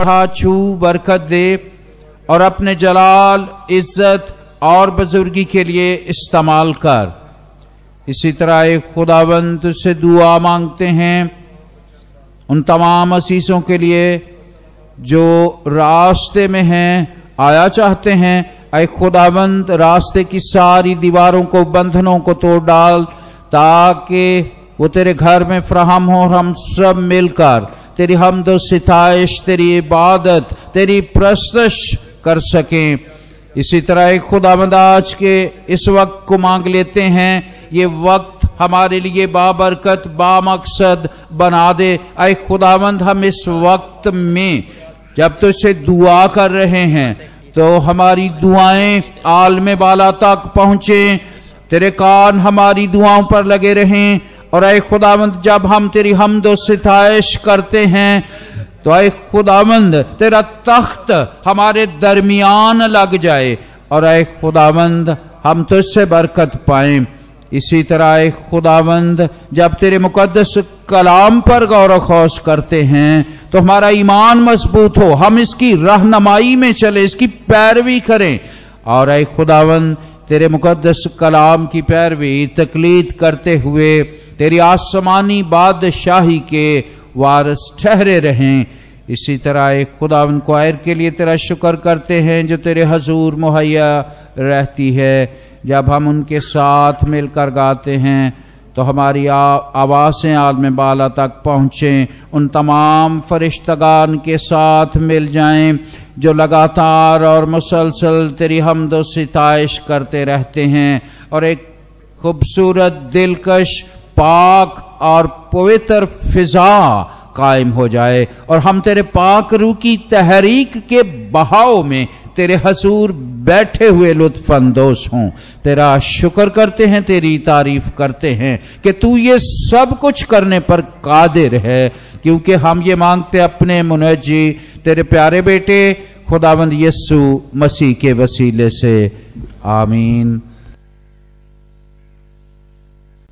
छू बरकत दे और अपने जलाल, इज़्ज़त और बुजुर्गी के लिए इस्तेमाल कर। इसी तरह एक खुदावंत से दुआ मांगते हैं उन तमाम असीसों के लिए जो रास्ते में हैं, आया चाहते हैं अय खुदावंद रास्ते की सारी दीवारों को, बंधनों को तोड़ डाल ताकि वो तेरे घर में फ्राहम हो और हम सब मिलकर तेरी हमदो सिताइश तेरी इबादत, तेरी प्रस्तश कर सकें। इसी तरह एक खुदावंद आज के इस वक्त को मांग लेते हैं, ये वक्त हमारे लिए बाबरकत, बामकसद बना दे। आए खुदावंद, हम इस वक्त में जब तो इसे दुआ कर रहे हैं तो हमारी दुआएँ आलम बाला तक पहुँचे, तेरे कान हमारी दुआओं पर लगे रहें और अय खुदावंद, जब हम तेरी हमदो सिताइश करते हैं तो अय खुदावंद, तेरा तख्त हमारे दरमियान लग जाए और अय खुदावंद, हम तुझसे बरकत पाए। इसी तरह एक खुदावंद, जब तेरे मुकद्दस कलाम पर गौर खौश करते हैं तो हमारा ईमान मज़बूत हो। हम इसकी रहनमाई में चले, इसकी पैरवी करें। और अय खुदावंद, तेरे मुकद्दस कलाम की पैरवी तकलीद करते हुए तेरी आसमानी बादशाही के वारस ठहरे रहें। इसी तरह एक खुदा उनको आयर के लिए तेरा शुक्र करते हैं जो तेरे हजूर मुहैया रहती है। जब हम उनके साथ मिलकर गाते हैं तो हमारी आवाज़ें आलम बाला तक पहुँचे। उन तमाम फरिश्तगान के साथ मिल जाएँ, जो लगातार और मुसलसल तेरी हमदो सिताइश करते रहते हैं। और एक खूबसूरत दिलकश पाक और पवित्र फिजा कायम हो जाए और हम तेरे पाक रू की तहरीक के बहाव में तेरे हसूर बैठे हुए लुत्फानंदोज हों। तेरा शुक्र करते हैं, तेरी तारीफ़ करते हैं कि तू ये सब कुछ करने पर कादिर है, क्योंकि हम ये मांगते अपने मुनजी तेरे प्यारे बेटे, खुदावंद यस्सु मसीह के वसीले से। आमीन।